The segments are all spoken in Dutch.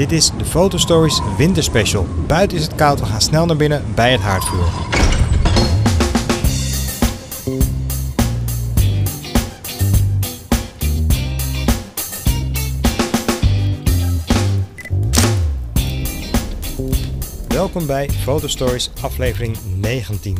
Dit is de Fotostories Winterspecial. Buiten is het koud, we gaan snel naar binnen bij het haardvuur. Welkom bij Fotostories aflevering 19.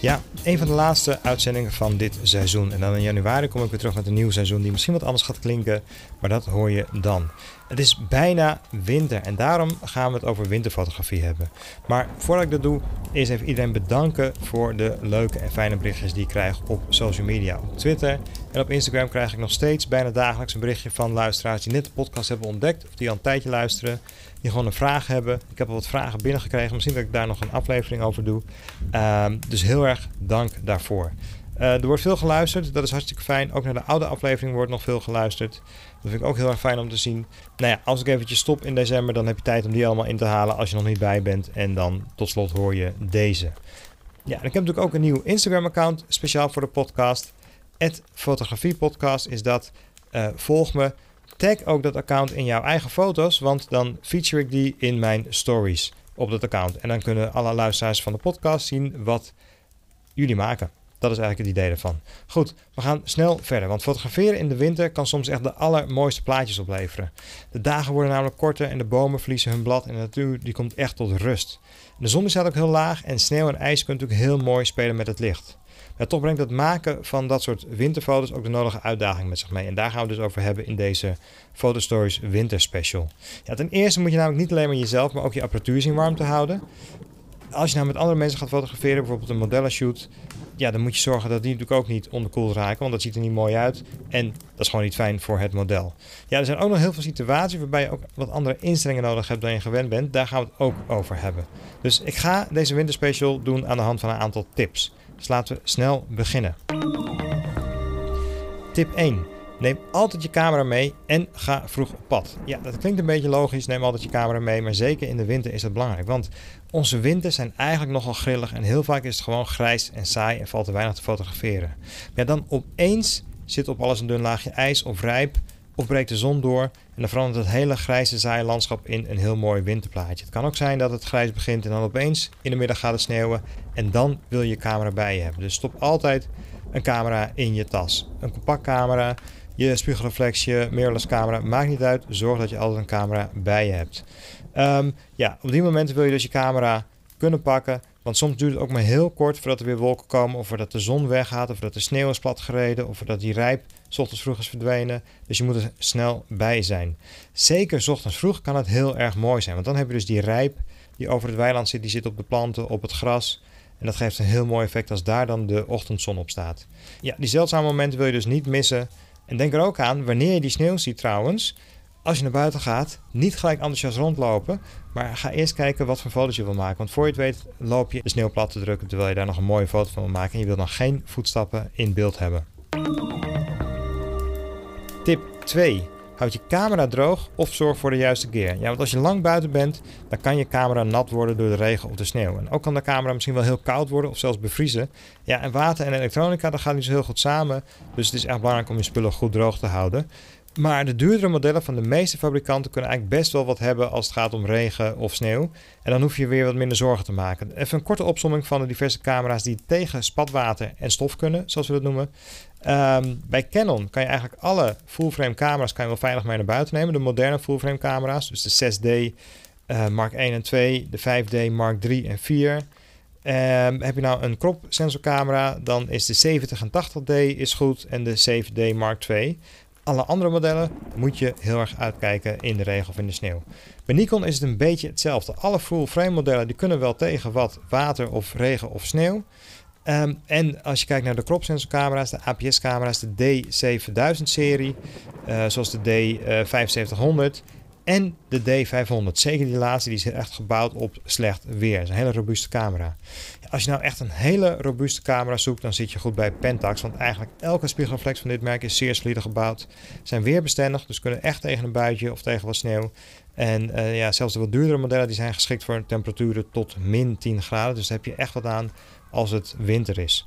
Ja, een van de laatste uitzendingen van dit seizoen. En dan in januari kom ik weer terug met een nieuw seizoen die misschien wat anders gaat klinken, maar dat hoor je dan. Het is bijna winter en daarom gaan we het over winterfotografie hebben. Maar voordat ik dat doe, eerst even iedereen bedanken voor de leuke en fijne berichtjes die ik krijg op social media. Op Twitter en op Instagram krijg ik nog steeds bijna dagelijks een berichtje van luisteraars die net de podcast hebben ontdekt of die al een tijdje luisteren die gewoon een vraag hebben. Ik heb al wat vragen binnengekregen. Misschien dat ik daar nog een aflevering over doe. Ehm, dus heel erg dank daarvoor. Uh, er wordt veel geluisterd, dat is hartstikke fijn. Ook naar de oude aflevering wordt nog veel geluisterd. Dat vind ik ook heel erg fijn om te zien. Nou ja, als ik eventjes stop in december, dan heb je tijd om die allemaal in te halen als je nog niet bij bent. En dan tot slot hoor je deze. Ja, ik heb natuurlijk ook een nieuw Instagram-account, speciaal voor de podcast. Fotografiepodcast is dat. Uh, volg me. Tag ook dat account in jouw eigen foto's, want dan feature ik die in mijn stories op dat account. En dan kunnen alle luisteraars van de podcast zien wat jullie maken. Dat is eigenlijk het idee ervan. Goed, we gaan snel verder. Want fotograferen in de winter kan soms echt de allermooiste plaatjes opleveren. De dagen worden namelijk korter en de bomen verliezen hun blad en de natuur die komt echt tot rust. De zon staat ook heel laag en sneeuw en ijs kunnen natuurlijk heel mooi spelen met het licht. Maar toch brengt het maken van dat soort winterfoto's ook de nodige uitdaging met zich mee. En daar gaan we dus over hebben in deze Photostories Winter Special. Ja, ten eerste moet je namelijk niet alleen maar jezelf, maar ook je apparatuur zien warm te houden. Als je nou met andere mensen gaat fotograferen, bijvoorbeeld een modellenshoot, ja, dan moet je zorgen dat die natuurlijk ook niet onderkoeld raken, want dat ziet er niet mooi uit. En dat is gewoon niet fijn voor het model. Ja, er zijn ook nog heel veel situaties waarbij je ook wat andere instellingen nodig hebt dan je gewend bent. Daar gaan we het ook over hebben. Dus ik ga deze winterspecial doen aan de hand van een aantal tips. Dus laten we snel beginnen. Tip 1. Neem altijd je camera mee en ga vroeg op pad. Ja, dat klinkt een beetje logisch. Neem altijd je camera mee, maar zeker in de winter is dat belangrijk. Want onze winters zijn eigenlijk nogal grillig en heel vaak is het gewoon grijs en saai en valt er weinig te fotograferen. Maar dan opeens zit op alles een dun laagje ijs of rijp of breekt de zon door en dan verandert het hele grijze saaie landschap in een heel mooi winterplaatje. Het kan ook zijn dat het grijs begint en dan opeens in de middag gaat het sneeuwen en dan wil je je camera bij je hebben. Dus stop altijd een camera in je tas. Een compact camera, je spiegelreflexje, mirrorless camera, maakt niet uit. Zorg dat je altijd een camera bij je hebt. Um, ja, op die momenten wil je dus je camera kunnen pakken. Want soms duurt het ook maar heel kort voordat er weer wolken komen. Of voordat de zon weggaat. Of voordat de sneeuw is platgereden. Of voordat die rijp s ochtends vroeg is verdwenen. Dus je moet er snel bij zijn. Zeker s ochtends vroeg kan het heel erg mooi zijn. Want dan heb je dus die rijp die over het weiland zit. Die zit op de planten, op het gras. En dat geeft een heel mooi effect als daar dan de ochtendzon op staat. Ja, die zeldzame momenten wil je dus niet missen. En denk er ook aan, wanneer je die sneeuw ziet trouwens, als je naar buiten gaat, niet gelijk enthousiast rondlopen, maar ga eerst kijken wat voor foto's je wil maken. Want voor je het weet loop je de sneeuw plat te drukken terwijl je daar nog een mooie foto van wil maken en je wil dan geen voetstappen in beeld hebben. Tip 2. Houd je camera droog of zorg voor de juiste gear. Ja, want als je lang buiten bent, dan kan je camera nat worden door de regen of de sneeuw. En ook kan de camera misschien wel heel koud worden of zelfs bevriezen. Ja, en water en elektronica, dat gaat niet zo heel goed samen. Dus het is echt belangrijk om je spullen goed droog te houden. Maar de duurdere modellen van de meeste fabrikanten kunnen eigenlijk best wel wat hebben als het gaat om regen of sneeuw. En dan hoef je weer wat minder zorgen te maken. Even een korte opsomming van de diverse camera's die tegen spatwater en stof kunnen, zoals we dat noemen. Ehm, bij Canon kan je eigenlijk alle full-frame camera's kan je wel veilig mee naar buiten nemen. De moderne full-frame camera's, dus de 6D uh, eh, Mark 1 en 2, de 5D Mark 3 en 4. Um, heb je nou een crop sensorcamera, dan is de 70 en 80D is goed en de 7D Mark 2 alle andere modellen moet je heel erg uitkijken in de regen of in de sneeuw. Bij Nikon is het een beetje hetzelfde. Alle full frame modellen die kunnen wel tegen wat water of regen of sneeuw. Ehm, en als je kijkt naar de crop sensor camera's, de APS camera's, de D7000 serie, uh, zoals de D7500 en de D500. Zeker die laatste, die is echt gebouwd op slecht weer. Het is een hele robuuste camera. Als je nou echt een hele robuuste camera zoekt, dan zit je goed bij Pentax. Want eigenlijk elke spiegelreflex van dit merk is zeer solide gebouwd. Zijn weerbestendig, dus kunnen echt tegen een buitje of tegen wat sneeuw. En uh, ja, zelfs de wat duurdere modellen die zijn geschikt voor temperaturen tot min 10 graden. Dus daar heb je echt wat aan als het winter is.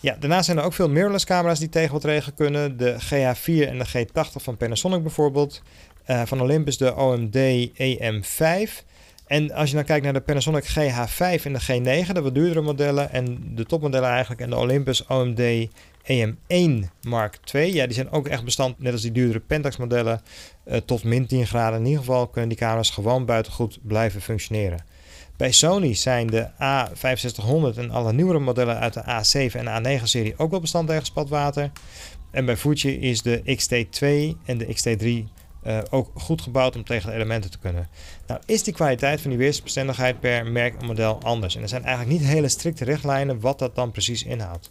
Ja, daarnaast zijn er ook veel mirrorless camera's die tegen wat regen kunnen. De GH4 en de G80 van Panasonic bijvoorbeeld. Van Olympus de OMD EM5. En als je dan kijkt naar de Panasonic GH5 en de G9, de wat duurdere modellen en de topmodellen eigenlijk, en de Olympus OMD EM1 Mark II, ja, die zijn ook echt bestand, net als die duurdere Pentax modellen, uh, tot min 10 graden. In ieder geval kunnen die camera's gewoon buiten goed blijven functioneren. Bij Sony zijn de A6500 en alle nieuwere modellen uit de A7 en A9-serie ook wel bestand tegen spatwater. En bij Fuji is de XT2 en de XT3 uh, ook goed gebouwd om tegen de elementen te kunnen. Nou is die kwaliteit van die weersbestendigheid per merk en model anders. En er zijn eigenlijk niet hele strikte richtlijnen wat dat dan precies inhoudt.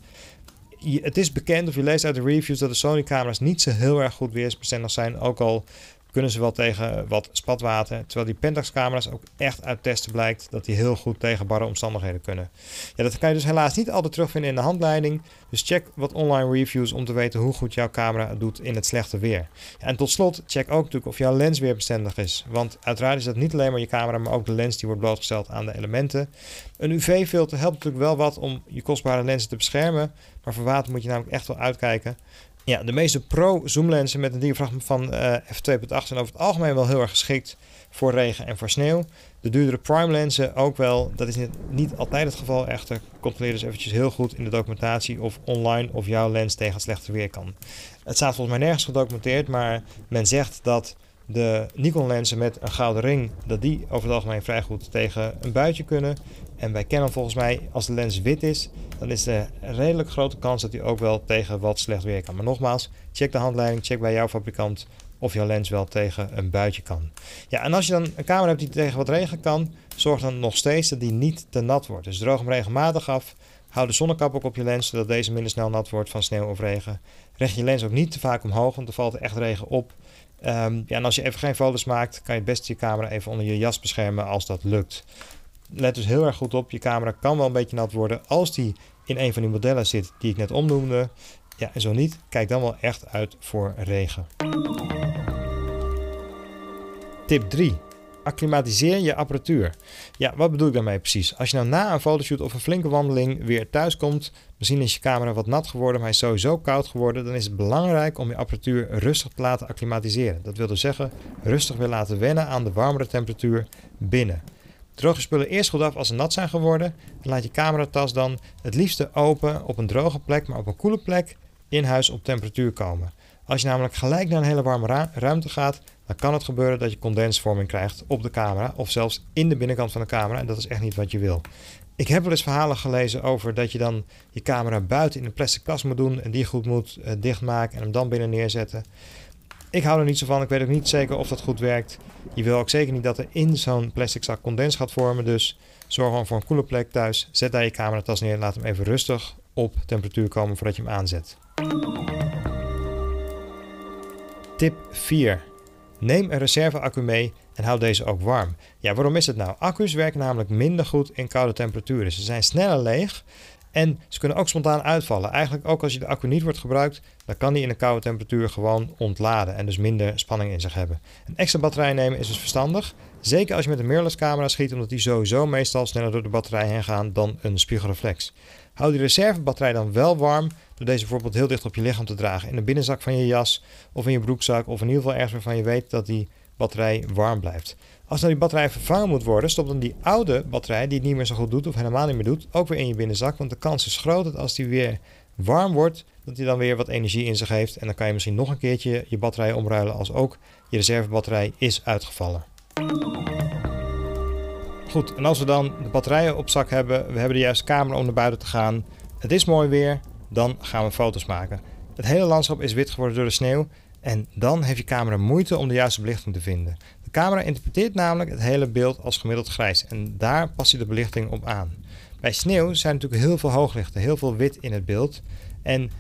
het is bekend of je leest uit de reviews dat de Sony camera's niet zo heel erg goed weersbestendig zijn. Ook al kunnen ze wel tegen wat spatwater. Terwijl die Pentax camera's ook echt uit testen blijkt dat die heel goed tegen barre omstandigheden kunnen. Ja, dat kan je dus helaas niet altijd terugvinden in de handleiding. Dus check wat online reviews om te weten hoe goed jouw camera het doet in het slechte weer. En tot slot, check ook natuurlijk of jouw lens weer bestendig is. Want uiteraard is dat niet alleen maar je camera, maar ook de lens die wordt blootgesteld aan de elementen. Een UV-filter helpt natuurlijk wel wat om je kostbare lenzen te beschermen. Maar voor water moet je namelijk echt wel uitkijken. Ja, de meeste pro-zoomlensen met een diafragma van uh, f2.8 zijn over het algemeen wel heel erg geschikt voor regen en voor sneeuw. De duurdere prime lenzen ook wel. Dat is niet, niet altijd het geval echter. Controleer dus eventjes heel goed in de documentatie of online of jouw lens tegen slechte weer kan. Het staat volgens mij nergens gedocumenteerd, maar men zegt dat de Nikon lenzen met een gouden ring, dat die over het algemeen vrij goed tegen een buitje kunnen. En bij Canon volgens mij, als de lens wit is, dan is er een redelijk grote kans dat hij ook wel tegen wat slecht weer kan. Maar nogmaals, check de handleiding, check bij jouw fabrikant of jouw lens wel tegen een buitje kan. Ja, en als je dan een camera hebt die tegen wat regen kan, zorg dan nog steeds dat die niet te nat wordt. Dus droog hem regelmatig af. Hou de zonnekap ook op je lens, zodat deze minder snel nat wordt van sneeuw of regen. Richt je lens ook niet te vaak omhoog, want er valt echt regen op. Um, ja, en als je even geen foto's maakt, kan je het beste je camera even onder je jas beschermen als dat lukt. Let dus heel erg goed op, je camera kan wel een beetje nat worden als die in een van die modellen zit die ik net omnoemde. Ja, en zo niet, kijk dan wel echt uit voor regen. Tip 3. Acclimatiseer je apparatuur. Ja, wat bedoel ik daarmee precies? Als je nou na een fotoshoot of een flinke wandeling weer thuis komt, misschien is je camera wat nat geworden, maar hij is sowieso koud geworden, dan is het belangrijk om je apparatuur rustig te laten acclimatiseren. Dat wil dus zeggen, rustig weer laten wennen aan de warmere temperatuur binnen. Droog je spullen eerst goed af als ze nat zijn geworden en laat je cameratas dan het liefste open op een droge plek, maar op een koele plek in huis op temperatuur komen. Als je namelijk gelijk naar een hele warme ruimte gaat, dan kan het gebeuren dat je condensvorming krijgt op de camera of zelfs in de binnenkant van de camera en dat is echt niet wat je wil. Ik heb wel eens verhalen gelezen over dat je dan je camera buiten in een plastic kast moet doen en die goed moet uh, dichtmaken en hem dan binnen neerzetten. Ik hou er niet zo van. Ik weet ook niet zeker of dat goed werkt. Je wil ook zeker niet dat er in zo'n plastic zak condens gaat vormen. Dus zorg gewoon voor een koele plek thuis. Zet daar je cameratas neer. Laat hem even rustig op temperatuur komen voordat je hem aanzet. Tip 4. Neem een reserveaccu mee en houd deze ook warm. Ja, waarom is het nou? Accu's werken namelijk minder goed in koude temperaturen. Ze zijn sneller leeg en ze kunnen ook spontaan uitvallen. Eigenlijk ook als je de accu niet wordt gebruikt, dan kan die in een koude temperatuur gewoon ontladen en dus minder spanning in zich hebben. Een extra batterij nemen is dus verstandig. Zeker als je met een mirrorless camera schiet, omdat die sowieso meestal sneller door de batterij heen gaan dan een spiegelreflex. Hou die reservebatterij dan wel warm door deze bijvoorbeeld heel dicht op je lichaam te dragen. In de binnenzak van je jas of in je broekzak of in ieder geval ergens waarvan je weet dat die batterij warm blijft. Als nou die batterij vervangen moet worden, stop dan die oude batterij die het niet meer zo goed doet of helemaal niet meer doet, ook weer in je binnenzak. Want de kans is groot dat als die weer warm wordt, dat hij dan weer wat energie in zich heeft. En dan kan je misschien nog een keertje je batterij omruilen als ook je reservebatterij is uitgevallen. Goed, en als we dan de batterijen op zak hebben, we hebben de juiste camera om naar buiten te gaan, het is mooi weer, dan gaan we foto's maken. Het hele landschap is wit geworden door de sneeuw en dan heeft je camera moeite om de juiste belichting te vinden. De camera interpreteert namelijk het hele beeld als gemiddeld grijs en daar past je de belichting op aan. Bij sneeuw zijn natuurlijk heel veel hooglichten, heel veel wit in het beeld. En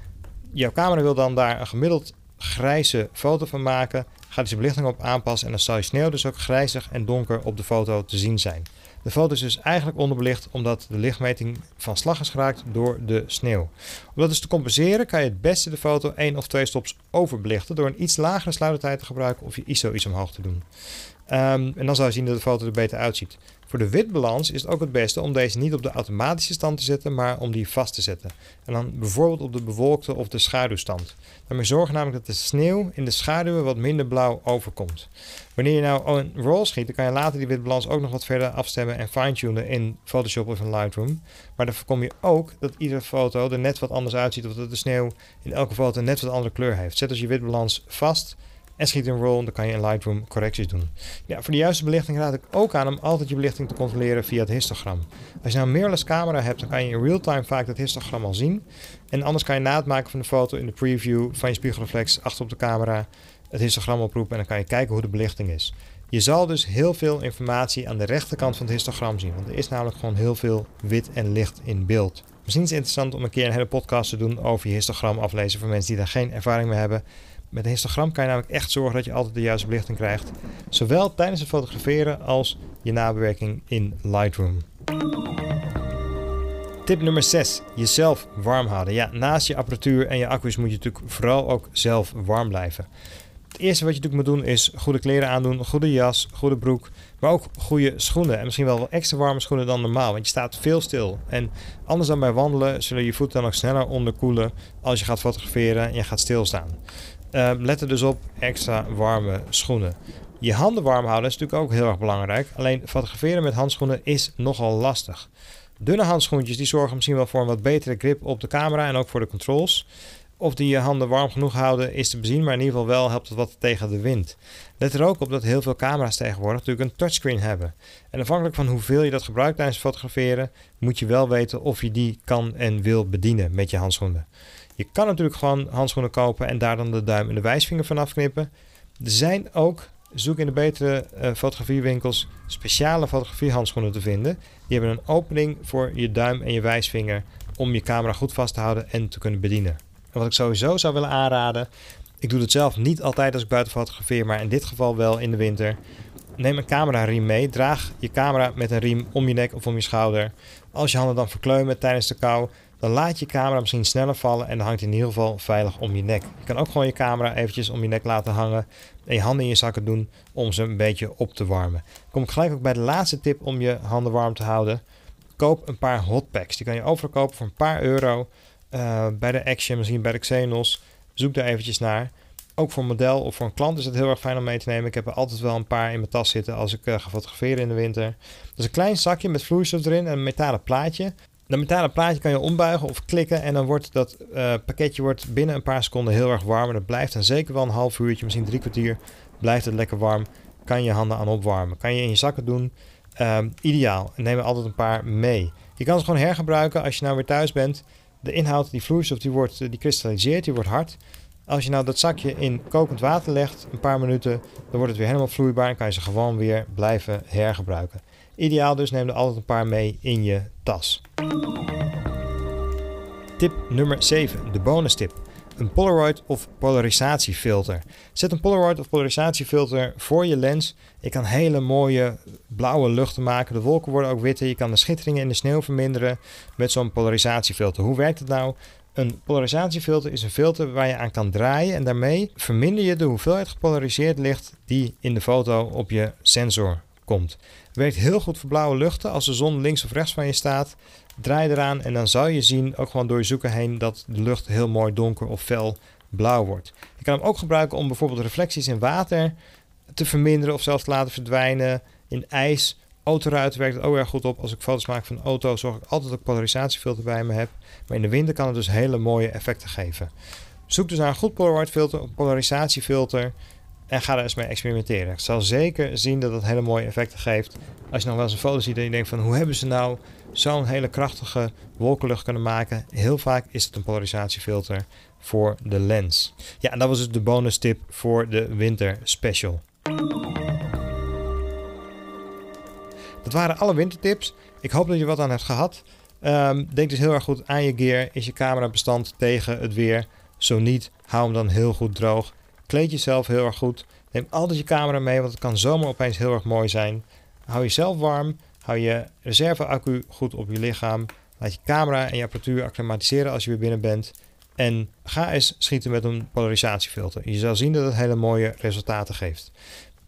jouw camera wil dan daar een gemiddeld grijze foto van maken, gaat je belichting op aanpassen en dan zal je sneeuw dus ook grijzig en donker op de foto te zien zijn. De foto is dus eigenlijk onderbelicht omdat de lichtmeting van slag is geraakt door de sneeuw. Om dat dus te compenseren kan je het beste de foto één of twee stops overbelichten door een iets lagere sluitertijd te gebruiken of je ISO iets omhoog te doen. Ehm, en dan zal je zien dat de foto er beter uitziet. Voor de witbalans is het ook het beste om deze niet op de automatische stand te zetten, maar om die vast te zetten. En dan bijvoorbeeld op de bewolkte of de schaduwstand. Daarmee zorgen namelijk dat de sneeuw in de schaduwen wat minder blauw overkomt. Wanneer je nou een roll schiet, dan kan je later die witbalans ook nog wat verder afstemmen en fine-tunen in Photoshop of in Lightroom. Maar dan voorkom je ook dat iedere foto er net wat anders uitziet of dat de sneeuw in elke foto net wat andere kleur heeft. Zet dus je witbalans vast schiet een roll, dan kan je in Lightroom correcties doen. Ja, voor de juiste belichting raad ik ook aan om altijd je belichting te controleren via het histogram. Als je nou een mirrorless camera hebt, dan kan je in real time vaak dat histogram al zien. En anders kan je na het maken van de foto in de preview van je spiegelreflex achter op de camera het histogram oproepen en dan kan je kijken hoe de belichting is. Je zal dus heel veel informatie aan de rechterkant van het histogram zien, want er is namelijk gewoon heel veel wit en licht in beeld. Misschien is het interessant om een keer een hele podcast te doen over je histogram aflezen voor mensen die daar geen ervaring mee hebben. Met een histogram kan je namelijk echt zorgen dat je altijd de juiste belichting krijgt. Zowel tijdens het fotograferen als je nabewerking in Lightroom. Tip nummer 6. Jezelf warm houden. Ja, naast je apparatuur en je accu's moet je natuurlijk vooral ook zelf warm blijven. Het eerste wat je natuurlijk moet doen is goede kleren aandoen, goede jas, goede broek, maar ook goede schoenen. En misschien wel extra warme schoenen dan normaal, want je staat veel stil. En anders dan bij wandelen zullen je voeten dan ook sneller onderkoelen als je gaat fotograferen en je gaat stilstaan. Uh, let er dus op extra warme schoenen. Je handen warm houden is natuurlijk ook heel erg belangrijk. Alleen fotograferen met handschoenen is nogal lastig. Dunne handschoentjes die zorgen misschien wel voor een wat betere grip op de camera en ook voor de controls. Of die je handen warm genoeg houden is te bezien, maar in ieder geval wel helpt het wat tegen de wind. Let er ook op dat heel veel camera's tegenwoordig natuurlijk een touchscreen hebben. En afhankelijk van hoeveel je dat gebruikt tijdens fotograferen, moet je wel weten of je die kan en wil bedienen met je handschoenen. Je kan natuurlijk gewoon handschoenen kopen en daar dan de duim en de wijsvinger vanaf knippen. Er zijn ook, zoek in de betere uh, fotografiewinkels, speciale fotografiehandschoenen te vinden. Die hebben een opening voor je duim en je wijsvinger om je camera goed vast te houden en te kunnen bedienen. En wat ik sowieso zou willen aanraden, ik doe het zelf niet altijd als ik buiten fotografeer, maar in dit geval wel in de winter. Neem een camera riem mee. Draag je camera met een riem om je nek of om je schouder. Als je handen dan verkleumen tijdens de kou, dan laat je camera misschien sneller vallen en dan hangt hij in ieder geval veilig om je nek. Je kan ook gewoon je camera eventjes om je nek laten hangen en je handen in je zakken doen om ze een beetje op te warmen. Kom ik gelijk ook bij de laatste tip om je handen warm te houden. Koop een paar hotpacks. Die kan je overal kopen voor een paar euro. Uh, bij de Action, misschien bij de Xenos. Zoek daar eventjes naar. Ook voor een model of voor een klant is het heel erg fijn om mee te nemen. Ik heb er altijd wel een paar in mijn tas zitten als ik uh, ga fotograferen in de winter. Dat is een klein zakje met vloeistof erin en een metalen plaatje. Dat metalen plaatje kan je ombuigen of klikken en dan wordt dat uh, pakketje wordt binnen een paar seconden heel erg warm. En dat blijft dan zeker wel een half uurtje, misschien drie kwartier, blijft het lekker warm. Kan je handen aan opwarmen. Kan je in je zakken doen. Uh, ideaal. Neem er altijd een paar mee. Je kan ze gewoon hergebruiken als je nou weer thuis bent. De inhoud, die vloeistof, die, wordt, die kristalliseert, die wordt hard. Als je nou dat zakje in kokend water legt, een paar minuten, dan wordt het weer helemaal vloeibaar en kan je ze gewoon weer blijven hergebruiken. Ideaal dus, neem er altijd een paar mee in je tas. Tip nummer 7, de bonus tip. Een Polaroid of polarisatiefilter. Zet een Polaroid of polarisatiefilter voor je lens. Je kan hele mooie blauwe luchten maken. De wolken worden ook witter. Je kan de schitteringen in de sneeuw verminderen met zo'n polarisatiefilter. Hoe werkt het nou? Een polarisatiefilter is een filter waar je aan kan draaien en daarmee verminder je de hoeveelheid gepolariseerd licht die in de foto op je sensor komt. Het werkt heel goed voor blauwe luchten. Als de zon links of rechts van je staat, draai eraan en dan zal je zien, ook gewoon door je zoeken heen, dat de lucht heel mooi donker of fel blauw wordt. Je kan hem ook gebruiken om bijvoorbeeld reflecties in water te verminderen of zelfs te laten verdwijnen. In ijs, autoruiten werkt het ook erg goed op. Als ik foto's maak van auto, zorg ik altijd dat ik polarisatiefilter bij me heb. Maar in de winter kan het dus hele mooie effecten geven. Zoek dus naar een goed Polaroid filter, polarisatiefilter. En ga er eens mee experimenteren. Ik zal zeker zien dat het hele mooie effecten geeft. Als je nog wel eens een foto ziet en je denkt van hoe hebben ze nou zo'n hele krachtige wolkenlucht kunnen maken. Heel vaak is het een polarisatiefilter voor de lens. Ja, en dat was dus de bonus tip voor de winter special. Dat waren alle wintertips. Ik hoop dat je wat aan hebt gehad. Um, denk dus heel erg goed aan je gear. Is je camera bestand tegen het weer? Zo niet, hou hem dan heel goed droog. Kleed jezelf heel erg goed. Neem altijd je camera mee, want het kan zomaar opeens heel erg mooi zijn. Hou jezelf warm. Hou je reserveaccu goed op je lichaam. Laat je camera en je apparatuur acclimatiseren als je weer binnen bent. En ga eens schieten met een polarisatiefilter. Je zal zien dat het hele mooie resultaten geeft.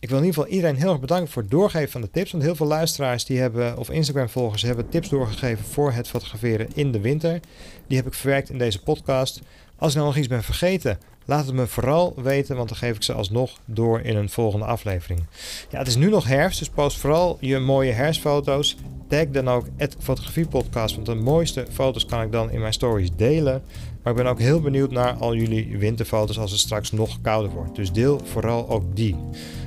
Ik wil in ieder geval iedereen heel erg bedanken voor het doorgeven van de tips. Want heel veel luisteraars die hebben, of Instagram-volgers hebben tips doorgegeven voor het fotograferen in de winter. Die heb ik verwerkt in deze podcast. Als ik nou nog iets ben vergeten, laat het me vooral weten, want dan geef ik ze alsnog door in een volgende aflevering. Ja, het is nu nog herfst, dus post vooral je mooie herfstfoto's. Tag dan ook het fotografiepodcast, want de mooiste foto's kan ik dan in mijn stories delen. Maar ik ben ook heel benieuwd naar al jullie winterfoto's als het straks nog kouder wordt. Dus deel vooral ook die.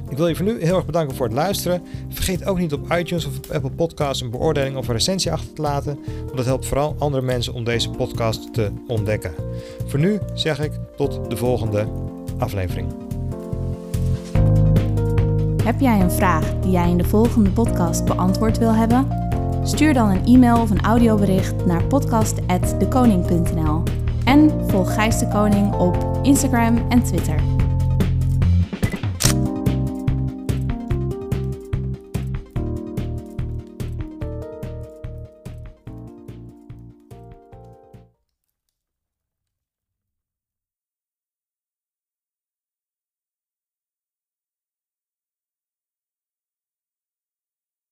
Ik wil je voor nu heel erg bedanken voor het luisteren. Vergeet ook niet op iTunes of op Apple Podcasts een beoordeling of een recensie achter te laten. Want dat helpt vooral andere mensen om deze podcast te ontdekken. Voor nu zeg ik tot de volgende aflevering. Heb jij een vraag die jij in de volgende podcast beantwoord wil hebben? Stuur dan een e-mail of een audiobericht naar podcast.dekoning.nl volg Gijs de Koning op Instagram en Twitter.